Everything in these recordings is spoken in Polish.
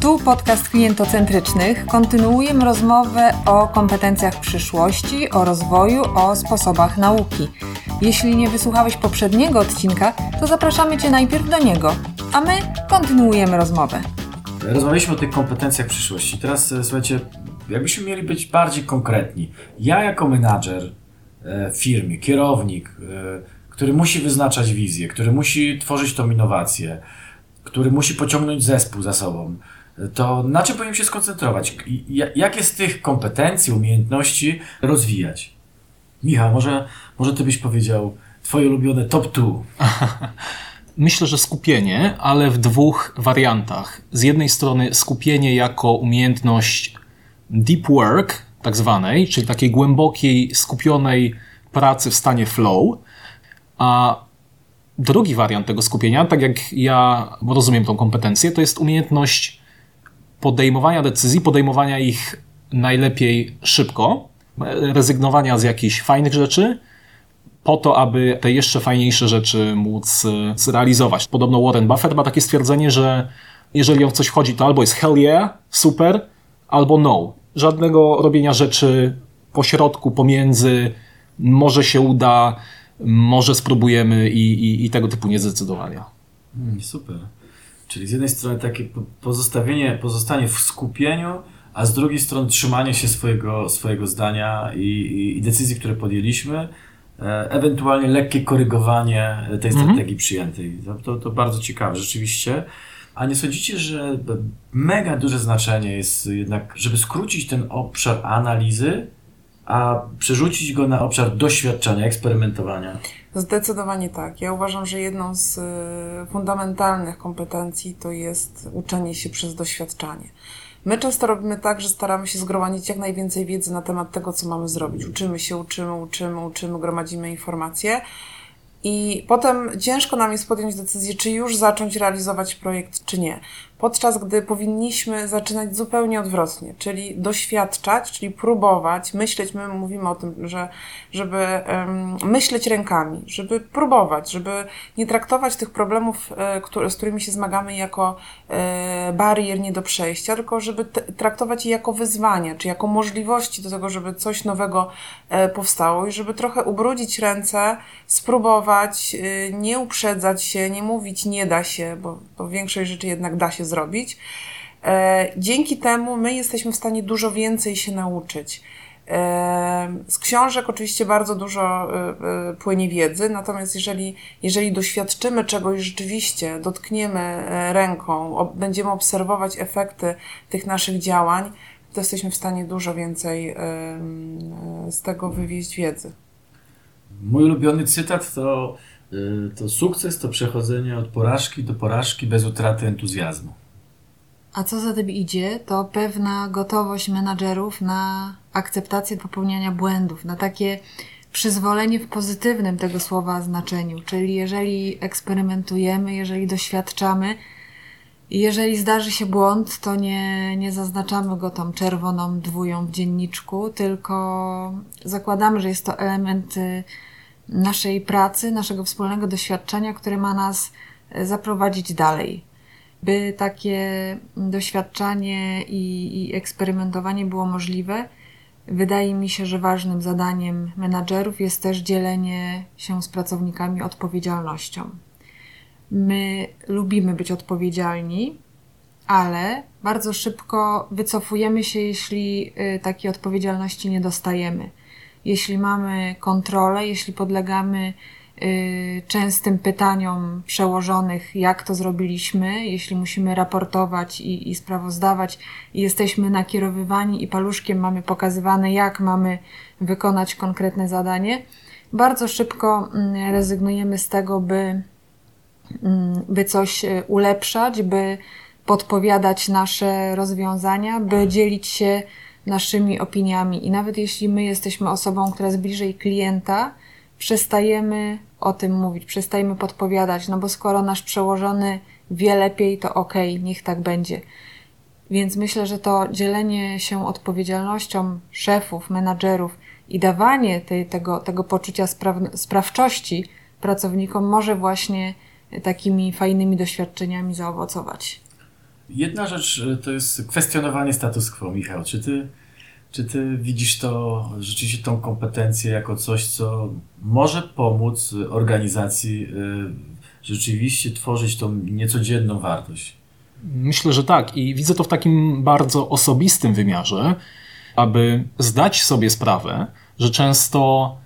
Tu podcast klientocentrycznych. Kontynuujemy rozmowę o kompetencjach przyszłości, o rozwoju, o sposobach nauki. Jeśli nie wysłuchałeś poprzedniego odcinka, to zapraszamy Cię najpierw do niego, a my kontynuujemy rozmowę. Rozmawialiśmy o tych kompetencjach przyszłości. Teraz e, słuchajcie, jakbyśmy mieli być bardziej konkretni. Ja jako menadżer e, w firmie, kierownik, e, który musi wyznaczać wizję, który musi tworzyć tą innowację, który musi pociągnąć zespół za sobą, to na czym powinien się skoncentrować? Jakie z tych kompetencji, umiejętności rozwijać? Michał, może, może ty byś powiedział twoje ulubione top 2? Myślę, że skupienie, ale w dwóch wariantach. Z jednej strony skupienie jako umiejętność deep work, tak zwanej, czyli takiej głębokiej, skupionej pracy w stanie flow, a drugi wariant tego skupienia, tak jak ja rozumiem tą kompetencję, to jest umiejętność podejmowania decyzji, podejmowania ich najlepiej szybko, rezygnowania z jakichś fajnych rzeczy, po to, aby te jeszcze fajniejsze rzeczy móc e, zrealizować. Podobno Warren Buffett ma takie stwierdzenie, że jeżeli o coś chodzi, to albo jest hell yeah, super, albo no. Żadnego robienia rzeczy po środku, pomiędzy, może się uda, może spróbujemy i, i, i tego typu niezdecydowania. Super. Czyli z jednej strony takie pozostawienie, pozostanie w skupieniu, a z drugiej strony trzymanie się swojego, swojego zdania i, i, i decyzji, które podjęliśmy, e, ewentualnie lekkie korygowanie tej mhm. strategii przyjętej. To, to, to bardzo ciekawe, rzeczywiście. A nie sądzicie, że mega duże znaczenie jest jednak, żeby skrócić ten obszar analizy, a przerzucić go na obszar doświadczenia, eksperymentowania? Zdecydowanie tak. Ja uważam, że jedną z y, fundamentalnych kompetencji to jest uczenie się przez doświadczanie. My często robimy tak, że staramy się zgromadzić jak najwięcej wiedzy na temat tego, co mamy zrobić. Uczymy się, uczymy, uczymy, uczymy, gromadzimy informacje. I potem ciężko nam jest podjąć decyzję, czy już zacząć realizować projekt, czy nie podczas gdy powinniśmy zaczynać zupełnie odwrotnie, czyli doświadczać, czyli próbować, myśleć. My mówimy o tym, że żeby um, myśleć rękami, żeby próbować, żeby nie traktować tych problemów, e, które, z którymi się zmagamy, jako e, barier nie do przejścia, tylko żeby traktować je jako wyzwania, czy jako możliwości do tego, żeby coś nowego e, powstało i żeby trochę ubrudzić ręce, spróbować, e, nie uprzedzać się, nie mówić nie da się, bo, bo większość rzeczy jednak da się zrobić. E, dzięki temu my jesteśmy w stanie dużo więcej się nauczyć. E, z książek oczywiście bardzo dużo e, płynie wiedzy, natomiast jeżeli, jeżeli doświadczymy czegoś rzeczywiście, dotkniemy ręką, będziemy obserwować efekty tych naszych działań, to jesteśmy w stanie dużo więcej z tego wywieźć wiedzy. Mój ulubiony cytat to, to sukces to przechodzenie od porażki do porażki bez utraty entuzjazmu. A co za tym idzie, to pewna gotowość menadżerów na akceptację popełniania błędów, na takie przyzwolenie w pozytywnym tego słowa znaczeniu. Czyli jeżeli eksperymentujemy, jeżeli doświadczamy, jeżeli zdarzy się błąd, to nie, nie zaznaczamy go tą czerwoną dwują w dzienniczku, tylko zakładamy, że jest to element y, naszej pracy, naszego wspólnego doświadczenia, które ma nas y, zaprowadzić dalej by takie doświadczanie i, i eksperymentowanie było możliwe, wydaje mi się, że ważnym zadaniem menadżerów jest też dzielenie się z pracownikami odpowiedzialnością. My lubimy być odpowiedzialni, ale bardzo szybko wycofujemy się, jeśli y, takiej odpowiedzialności nie dostajemy. Jeśli mamy kontrolę, jeśli podlegamy Y, częstym pytaniom przełożonych, jak to zrobiliśmy, jeśli musimy raportować i, i sprawozdawać, i jesteśmy nakierowywani i paluszkiem mamy pokazywane, jak mamy wykonać konkretne zadanie, bardzo szybko mm, rezygnujemy z tego, by, mm, by coś y, ulepszać, by podpowiadać nasze rozwiązania, by dzielić się naszymi opiniami. I nawet jeśli my jesteśmy osobą, która jest bliżej klienta, przestajemy o tym mówić, przestajemy podpowiadać, no bo skoro nasz przełożony wie lepiej, to okej, okay, niech tak będzie. Więc myślę, że to dzielenie się odpowiedzialnością szefów, menadżerów i dawanie tej, tego, tego poczucia spraw, sprawczości pracownikom może właśnie takimi fajnymi doświadczeniami zaowocować. Jedna rzecz to jest kwestionowanie status quo, Michał. Czy ty, czy ty widzisz to, rzeczywiście tą kompetencję jako coś, co może pomóc organizacji rzeczywiście tworzyć tą niecodzienną wartość? Myślę, że tak. I widzę to w takim bardzo osobistym wymiarze, aby zdać sobie sprawę, że często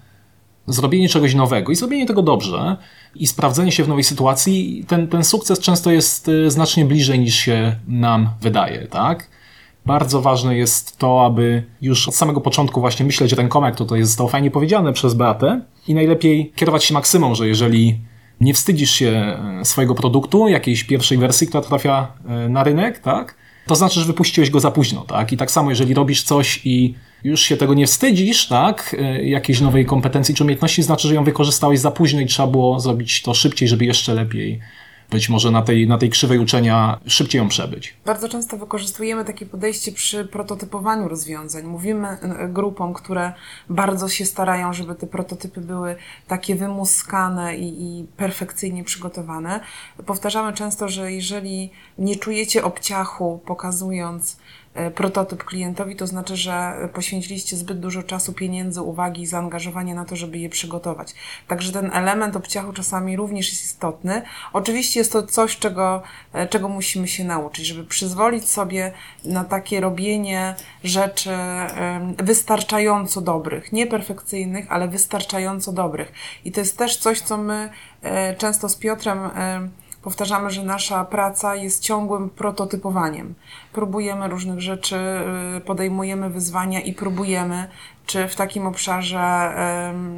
zrobienie czegoś nowego i zrobienie tego dobrze i sprawdzenie się w nowej sytuacji, ten, ten sukces często jest y, znacznie bliżej niż się nam wydaje, tak? Bardzo ważne jest to, aby już od samego początku właśnie myśleć ten komek, to jest zostało fajnie powiedziane przez Beatę i najlepiej kierować się maksymą, że jeżeli nie wstydzisz się e, swojego produktu, jakiejś pierwszej wersji, która trafia e, na rynek, tak? To znaczy, że wypuściłeś go za późno, tak? I tak samo, jeżeli robisz coś i już się tego nie wstydzisz, tak? E, jakiejś nowej kompetencji czy umiejętności, znaczy, że ją wykorzystałeś za późno i trzeba było zrobić to szybciej, żeby jeszcze lepiej być może na tej, na tej krzywej uczenia szybciej ją przebyć. Bardzo często wykorzystujemy takie podejście przy prototypowaniu rozwiązań. Mówimy grupom, które bardzo się starają, żeby te prototypy były takie wymuskane i, i perfekcyjnie przygotowane. Powtarzamy często, że jeżeli nie czujecie obciachu pokazując prototyp klientowi, to znaczy, że poświęciliście zbyt dużo czasu, pieniędzy, uwagi i zaangażowania na to, żeby je przygotować. Także ten element obciachu czasami również jest istotny. Oczywiście jest to coś, czego, e, czego musimy się nauczyć, żeby przyzwolić sobie na takie robienie rzeczy wystarczająco dobrych, nie perfekcyjnych, ale wystarczająco dobrych. I to jest też coś, co my e, często z Piotrem powtarzamy, że nasza praca jest ciągłym prototypowaniem. Próbujemy różnych rzeczy, y, podejmujemy wyzwania i próbujemy, czy w takim obszarze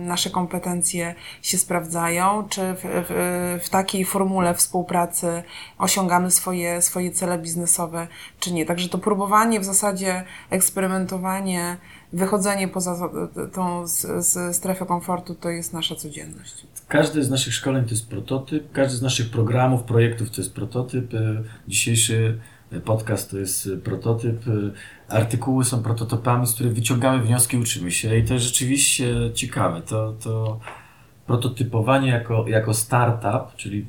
nasze kompetencje się sprawdzają, czy w, w, w takiej formule współpracy osiągamy swoje, swoje cele biznesowe, czy nie. Także to próbowanie, w zasadzie eksperymentowanie, wychodzenie poza tą z, z strefę komfortu to jest nasza codzienność. Każdy z naszych szkoleń to jest prototyp, każdy z naszych programów, projektów to jest prototyp. E, dzisiejszy podcast to jest prototyp. E, artykuły są prototypami, z których wyciągamy wnioski, uczymy się i to jest rzeczywiście ciekawe. To, to prototypowanie jako, jako startup, czyli yy,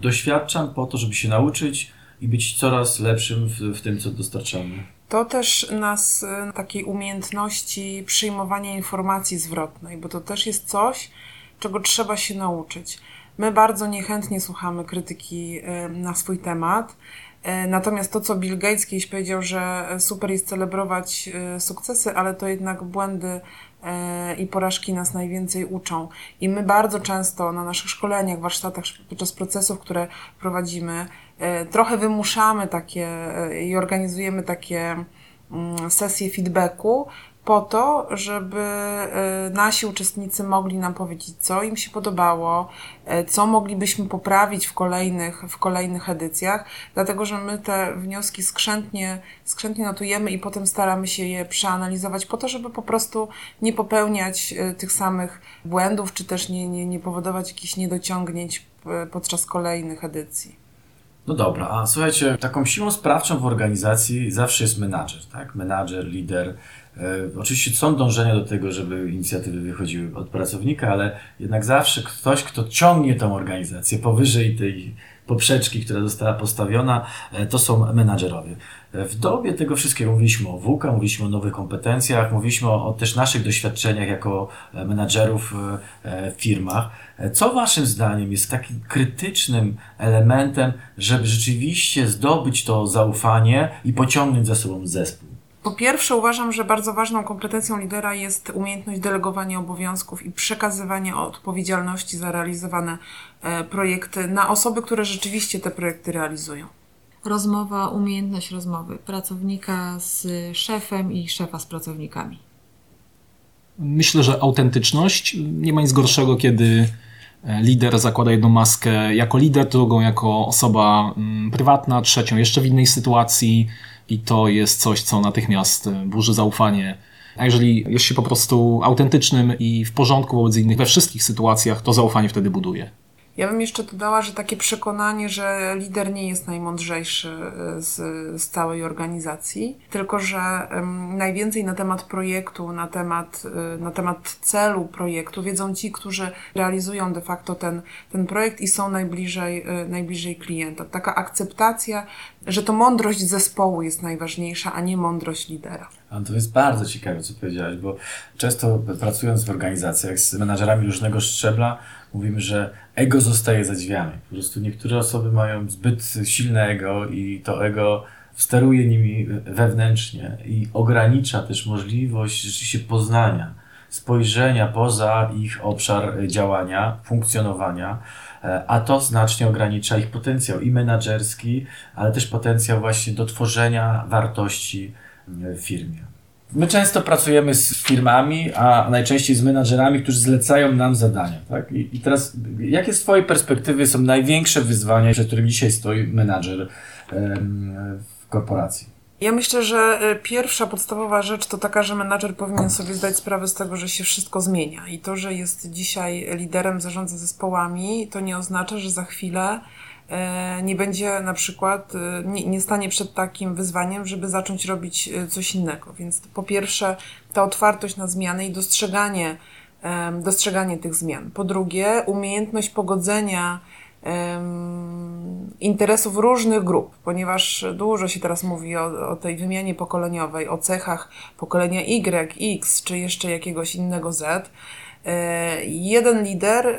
doświadczam po to, żeby się nauczyć i być coraz lepszym w, w tym, co dostarczamy. To też nas takiej umiejętności przyjmowania informacji zwrotnej, bo to też jest coś, czego trzeba się nauczyć. My bardzo niechętnie słuchamy krytyki na swój temat. E, natomiast to, co Bill Gates kiedyś powiedział, że super jest celebrować e, sukcesy, ale to jednak błędy e, i porażki nas najwięcej uczą. I my bardzo często na naszych szkoleniach, warsztatach, podczas procesów, które prowadzimy, trochę wymuszamy takie i organizujemy takie mm, sesje feedbacku, po to, żeby e, nasi uczestnicy mogli nam powiedzieć, co im się podobało, e, co moglibyśmy poprawić w kolejnych, w kolejnych edycjach, dlatego że my te wnioski skrzętnie, skrzętnie notujemy i potem staramy się je przeanalizować po to, żeby po prostu nie popełniać e, tych samych błędów, czy też nie, nie, nie powodować jakichś niedociągnięć podczas kolejnych edycji. No dobra, a słuchajcie, taką siłą sprawczą w organizacji zawsze jest menadżer, tak? Menadżer, lider, E, oczywiście są dążenia do tego, żeby inicjatywy wychodziły od pracownika, ale jednak zawsze ktoś, kto ciągnie tą organizację powyżej tej poprzeczki, która została postawiona, e, to są menadżerowie. E, w dobie tego wszystkiego mówiliśmy o WUKA, mówiliśmy o nowych kompetencjach, mówiliśmy o, o też naszych doświadczeniach jako menadżerów w firmach. Co Waszym zdaniem jest takim krytycznym elementem, żeby rzeczywiście zdobyć to zaufanie i pociągnąć za sobą zespół? Po pierwsze, uważam, że bardzo ważną kompetencją lidera jest umiejętność delegowania obowiązków i przekazywania odpowiedzialności za realizowane e, projekty na osoby, które rzeczywiście te projekty realizują. Rozmowa, umiejętność rozmowy pracownika z szefem i szefa z pracownikami. Myślę, że autentyczność nie ma nic gorszego, kiedy lider zakłada jedną maskę jako lider, drugą jako osoba mm, prywatna, trzecią jeszcze w innej sytuacji i to jest coś, co natychmiast e, burzy zaufanie. A jeżeli jest się po prostu autentycznym i w porządku wobec innych we wszystkich sytuacjach, to zaufanie wtedy buduje. Ja bym jeszcze dodała, że takie przekonanie, że lider nie jest najmądrzejszy y, z, z całej organizacji, tylko że um, najwięcej na temat projektu, na temat, y, na temat celu projektu wiedzą ci, którzy realizują de facto ten, ten projekt i są najbliżej, y, najbliżej klienta. Taka akceptacja, że to mądrość zespołu jest najważniejsza, a nie mądrość lidera. A to jest bardzo ciekawe, co powiedziałeś, bo często pracując w organizacjach z menadżerami różnego szczebla, mówimy, że ego zostaje za drzwiami. Po prostu niektóre osoby mają zbyt silne ego i to ego steruje nimi wewnętrznie i ogranicza też możliwość rzeczywiście poznania, spojrzenia poza ich obszar działania, funkcjonowania, a to znacznie ogranicza ich potencjał i menedżerski, ale też potencjał właśnie do tworzenia wartości w firmie. My często pracujemy z firmami, a najczęściej z menadżerami, którzy zlecają nam zadania. Tak? I, I, teraz, jakie z Twojej perspektywy są największe wyzwania, przed którym dzisiaj stoi menadżer w korporacji? Ja myślę, że e, pierwsza podstawowa rzecz to taka, że menadżer powinien sobie zdać sprawę z tego, że się wszystko zmienia. I to, że jest dzisiaj liderem, zarządza zespołami, to nie oznacza, że za chwilę E, nie będzie na przykład, e, nie, nie stanie przed takim wyzwaniem, żeby zacząć robić e, coś innego. Więc po pierwsze, ta otwartość na zmiany i dostrzeganie, dostrzeganie tych zmian. Po drugie, umiejętność pogodzenia interesów różnych grup, ponieważ dużo się teraz mówi o, o, tej wymianie pokoleniowej, o cechach pokolenia Y, X czy jeszcze jakiegoś innego Z. E, jeden lider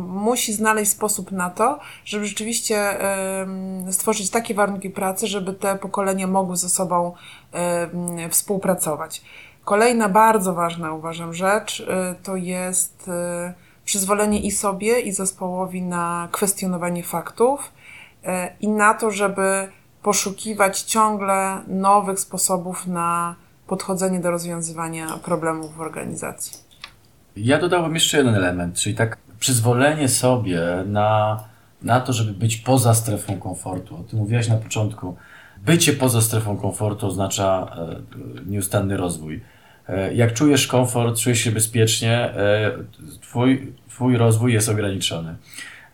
musi znaleźć sposób na to, żeby rzeczywiście stworzyć takie warunki pracy, żeby te pokolenia mogły ze sobą współpracować. Kolejna bardzo ważna, uważam, rzecz e, to jest e, przyzwolenie i sobie, i zespołowi na kwestionowanie faktów i na to, żeby poszukiwać ciągle nowych sposobów na podchodzenie do rozwiązywania problemów w organizacji. Ja dodałbym jeszcze jeden element, czyli tak przyzwolenie sobie na, na to, żeby być poza strefą komfortu. O tym mówiłaś na początku. Bycie poza strefą komfortu oznacza e, nieustanny rozwój. E, jak czujesz komfort, czujesz się bezpiecznie, e, twój, twój rozwój jest ograniczony.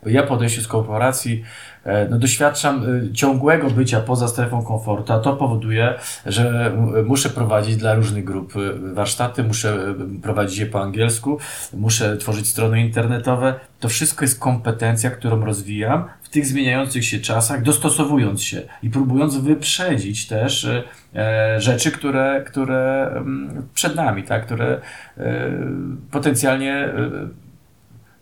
Ja po z korporacji E, no, doświadczam e, ciągłego bycia poza strefą komfortu, a to powoduje, że muszę prowadzić dla różnych grup e, warsztaty, muszę prowadzić je po angielsku, muszę tworzyć strony internetowe. To wszystko jest kompetencja, którą rozwijam w tych zmieniających się czasach, dostosowując się i próbując wyprzedzić też rzeczy, które, które przed nami, tak, które potencjalnie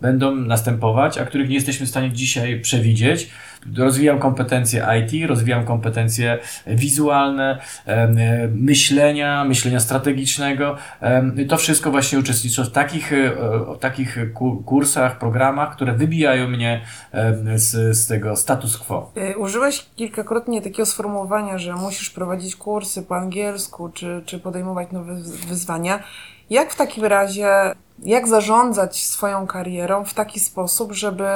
będą następować, a których nie jesteśmy w stanie dzisiaj przewidzieć. Rozwijam kompetencje IT, rozwijam kompetencje wizualne, myślenia, myślenia strategicznego. To wszystko właśnie uczestniczę w takich, e, takich kursach, programach, które wybijają mnie z, z tego status quo. E, użyłeś kilkakrotnie takiego sformułowania, że musisz prowadzić kursy po angielsku, czy, czy podejmować nowe wyzwania. Jak w takim razie, jak zarządzać swoją karierą w taki sposób, żeby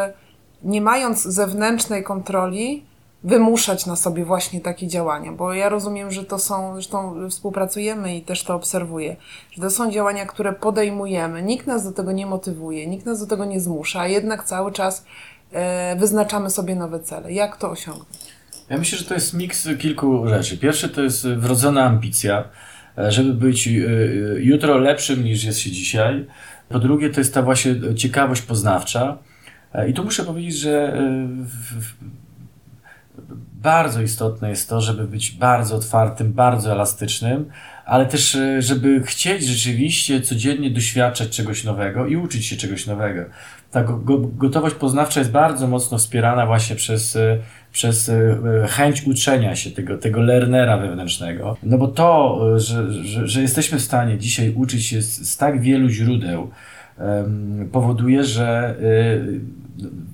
nie mając zewnętrznej kontroli, wymuszać na sobie właśnie takie działania, bo ja rozumiem, że to są, zresztą współpracujemy i też to obserwuję, że to są działania, które podejmujemy, nikt nas do tego nie motywuje, nikt nas do tego nie zmusza, a jednak cały czas e, wyznaczamy sobie nowe cele. Jak to osiągnąć? Ja myślę, że to jest miks kilku rzeczy. Pierwsze to jest wrodzona ambicja, żeby być e, jutro lepszym niż jest się dzisiaj. Po drugie to jest ta właśnie ciekawość poznawcza, E, I tu muszę powiedzieć, że e, bardzo istotne jest to, żeby być bardzo otwartym, bardzo elastycznym, ale też, e, żeby chcieć rzeczywiście codziennie doświadczać czegoś nowego i uczyć się czegoś nowego. Ta gotowość poznawcza jest bardzo mocno wspierana właśnie przez, przez chęć uczenia się tego, tego learnera wewnętrznego. No bo to, że, że, że jesteśmy w stanie dzisiaj uczyć się z, z tak wielu źródeł, powoduje, że y,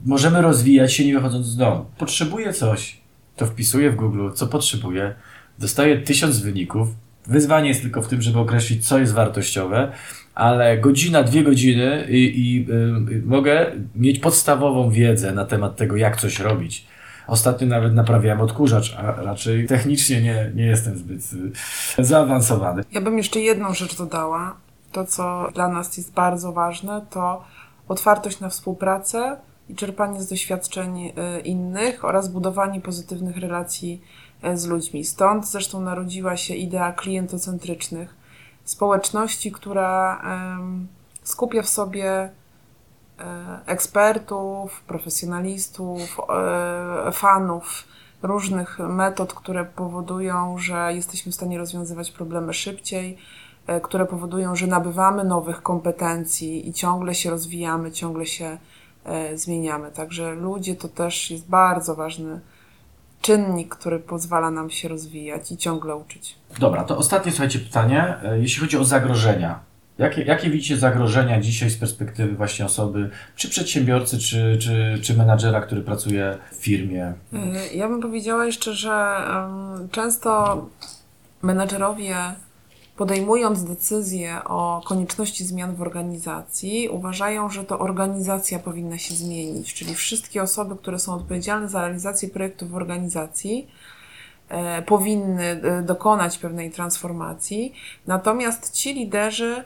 możemy rozwijać się nie wychodząc z domu. Potrzebuję coś, to wpisuję w Google, co potrzebuję, dostaję tysiąc wyników. Wyzwanie jest tylko w tym, żeby określić, co jest wartościowe, ale godzina, dwie godziny i, i y, mogę mieć podstawową wiedzę na temat tego, jak coś robić. Ostatnio nawet naprawiałem odkurzacz, a raczej technicznie nie, nie jestem zbyt y, zaawansowany. Ja bym jeszcze jedną rzecz dodała to, co dla nas jest bardzo ważne, to otwartość na współpracę i czerpanie z doświadczeń e, innych oraz budowanie pozytywnych relacji e, z ludźmi. Stąd zresztą narodziła się idea klientocentrycznych, społeczności, która skupia w sobie e, ekspertów, profesjonalistów, fanów różnych metod, które powodują, że jesteśmy w stanie rozwiązywać problemy szybciej, które powodują, że nabywamy nowych kompetencji i ciągle się rozwijamy, ciągle się E, zmieniamy. Także ludzie to też jest bardzo ważny czynnik, który pozwala nam się rozwijać i ciągle uczyć. Dobra, to ostatnie słuchajcie pytanie. E, jeśli chodzi o zagrożenia, Jakie, jakie widzicie zagrożenia dzisiaj z perspektywy właśnie osoby, czy przedsiębiorcy, czy, czy, czy menadżera, który pracuje w firmie? E, ja bym powiedziała jeszcze, że często menadżerowie podejmując decyzję o konieczności zmian w organizacji, uważają, że to organizacja powinna się zmienić, czyli wszystkie osoby, które są odpowiedzialne za realizację projektów w organizacji, e, powinny e, dokonać pewnej transformacji, natomiast ci liderzy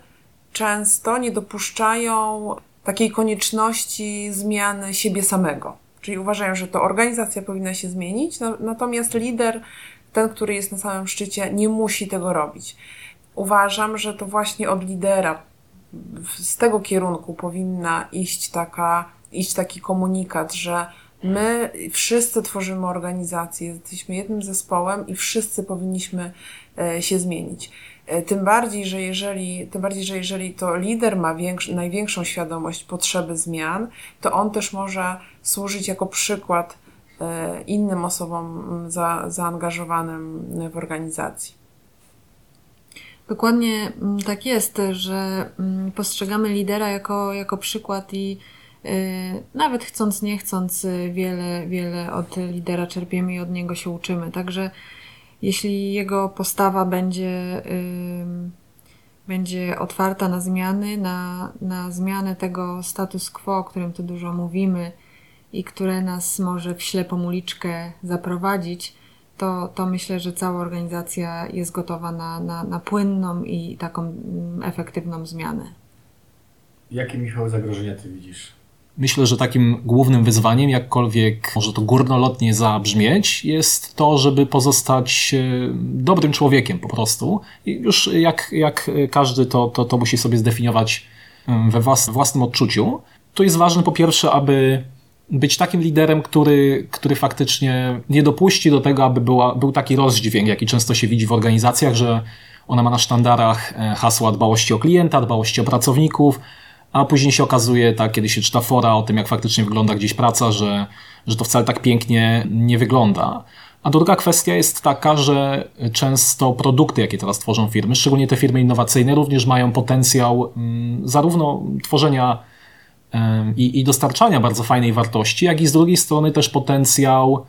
często nie dopuszczają takiej konieczności zmiany siebie samego. Czyli uważają, że to organizacja powinna się zmienić, natomiast lider, ten, który jest na samym szczycie, nie musi tego robić uważam, że to właśnie od lidera z tego kierunku powinna iść taka, iść taki komunikat, że my wszyscy tworzymy organizację, jesteśmy jednym zespołem i wszyscy powinniśmy e, się zmienić. E, tym bardziej, że jeżeli, tym bardziej, że jeżeli to lider ma największą świadomość potrzeby zmian, to on też może służyć jako przykład e, innym osobom za, zaangażowanym w organizacji. Dokładnie mm, tak jest, że mm, postrzegamy lidera jako, jako przykład i yy, nawet chcąc, nie chcąc, y, wiele, wiele od lidera czerpiemy i od niego się uczymy. Także jeśli jego postawa będzie, będzie otwarta na zmiany, na, na zmianę tego status quo, o którym tu dużo mówimy i które nas może w ślepą uliczkę zaprowadzić, to, to myślę, że cała organizacja jest gotowa na, na, na płynną i taką mm, efektywną zmianę. Jakie, Michał, zagrożenia Ty widzisz? Myślę, że takim głównym wyzwaniem, jakkolwiek może to górnolotnie zabrzmieć, jest to, żeby pozostać e, dobrym człowiekiem po prostu. I już jak, jak każdy to, to, to musi sobie zdefiniować we własnym odczuciu. To jest ważne po pierwsze, aby być takim liderem, który, który faktycznie nie dopuści do tego, aby była, był taki rozdźwięk, jaki często się widzi w organizacjach, że ona ma na sztandarach e, hasła dbałości o klienta, dbałości o pracowników, a później się okazuje, tak, kiedy się czyta fora o tym, jak faktycznie wygląda gdzieś praca, że, że to wcale tak pięknie nie wygląda. A druga kwestia jest taka, że często produkty, jakie teraz tworzą firmy, szczególnie te firmy innowacyjne, również mają potencjał mm, zarówno tworzenia i, i dostarczania bardzo fajnej wartości, jak i z drugiej strony też potencjał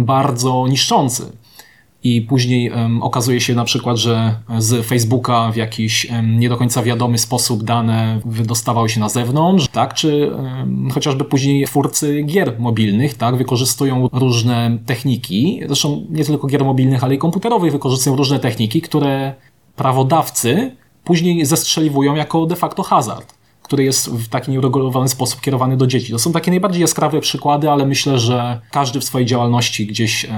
bardzo niszczący. I później okazuje się na przykład, że z Facebooka w jakiś nie do końca wiadomy sposób dane wydostawały się na zewnątrz, tak? Czy chociażby później twórcy gier mobilnych, tak? Wykorzystują różne techniki, zresztą nie tylko gier mobilnych, ale i komputerowych wykorzystują różne techniki, które prawodawcy później zestrzeliwują jako de facto hazard który jest w taki nieuregulowany sposób kierowany do dzieci. To są takie najbardziej jaskrawe przykłady, ale myślę, że każdy w swojej działalności gdzieś e,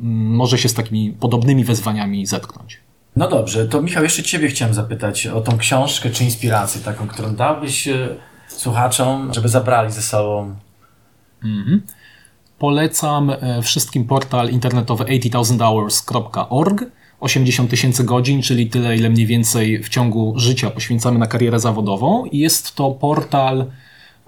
może się z takimi podobnymi wezwaniami zetknąć. No dobrze, to Michał, jeszcze Ciebie chciałem zapytać o tą książkę czy inspirację taką, którą dałbyś e, słuchaczom, żeby zabrali ze sobą. Mhm. Polecam e, wszystkim portal internetowy 80000hours.org 80 tysięcy godzin, czyli tyle, ile mniej więcej w ciągu życia poświęcamy na karierę zawodową. I jest to portal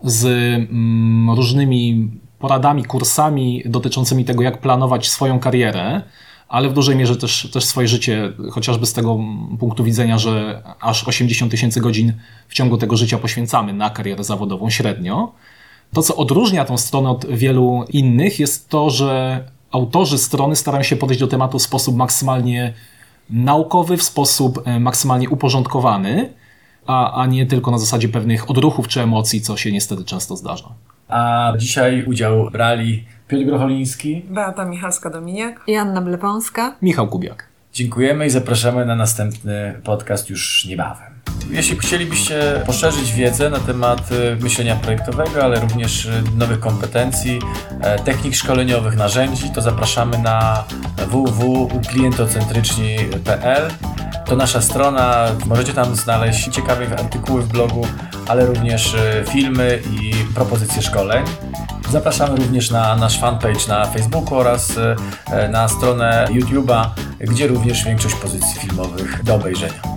z mm, różnymi poradami, kursami dotyczącymi tego, jak planować swoją karierę, ale w dużej mierze też, też swoje życie, chociażby z tego punktu widzenia, że aż 80 tysięcy godzin w ciągu tego życia poświęcamy na karierę zawodową średnio. To, co odróżnia tą stronę od wielu innych, jest to, że autorzy strony starają się podejść do tematu w sposób maksymalnie naukowy, w sposób e, maksymalnie uporządkowany, a, a nie tylko na zasadzie pewnych odruchów czy emocji, co się niestety często zdarza. A dzisiaj udział brali Piotr Grocholiński, Beata Michalska-Dominiak i Anna Blepąska, Michał Kubiak. Dziękujemy i zapraszamy na następny podcast już niebawem. Jeśli chcielibyście poszerzyć wiedzę na temat y, myślenia projektowego, ale również y, nowych kompetencji, e, technik szkoleniowych, narzędzi, to zapraszamy na www.klientocentryczni.pl. To nasza strona, możecie tam znaleźć ciekawe artykuły w blogu, ale również y, filmy i propozycje szkoleń. Zapraszamy również na nasz fanpage na Facebooku oraz e, na stronę YouTube'a, gdzie również większość pozycji filmowych do obejrzenia.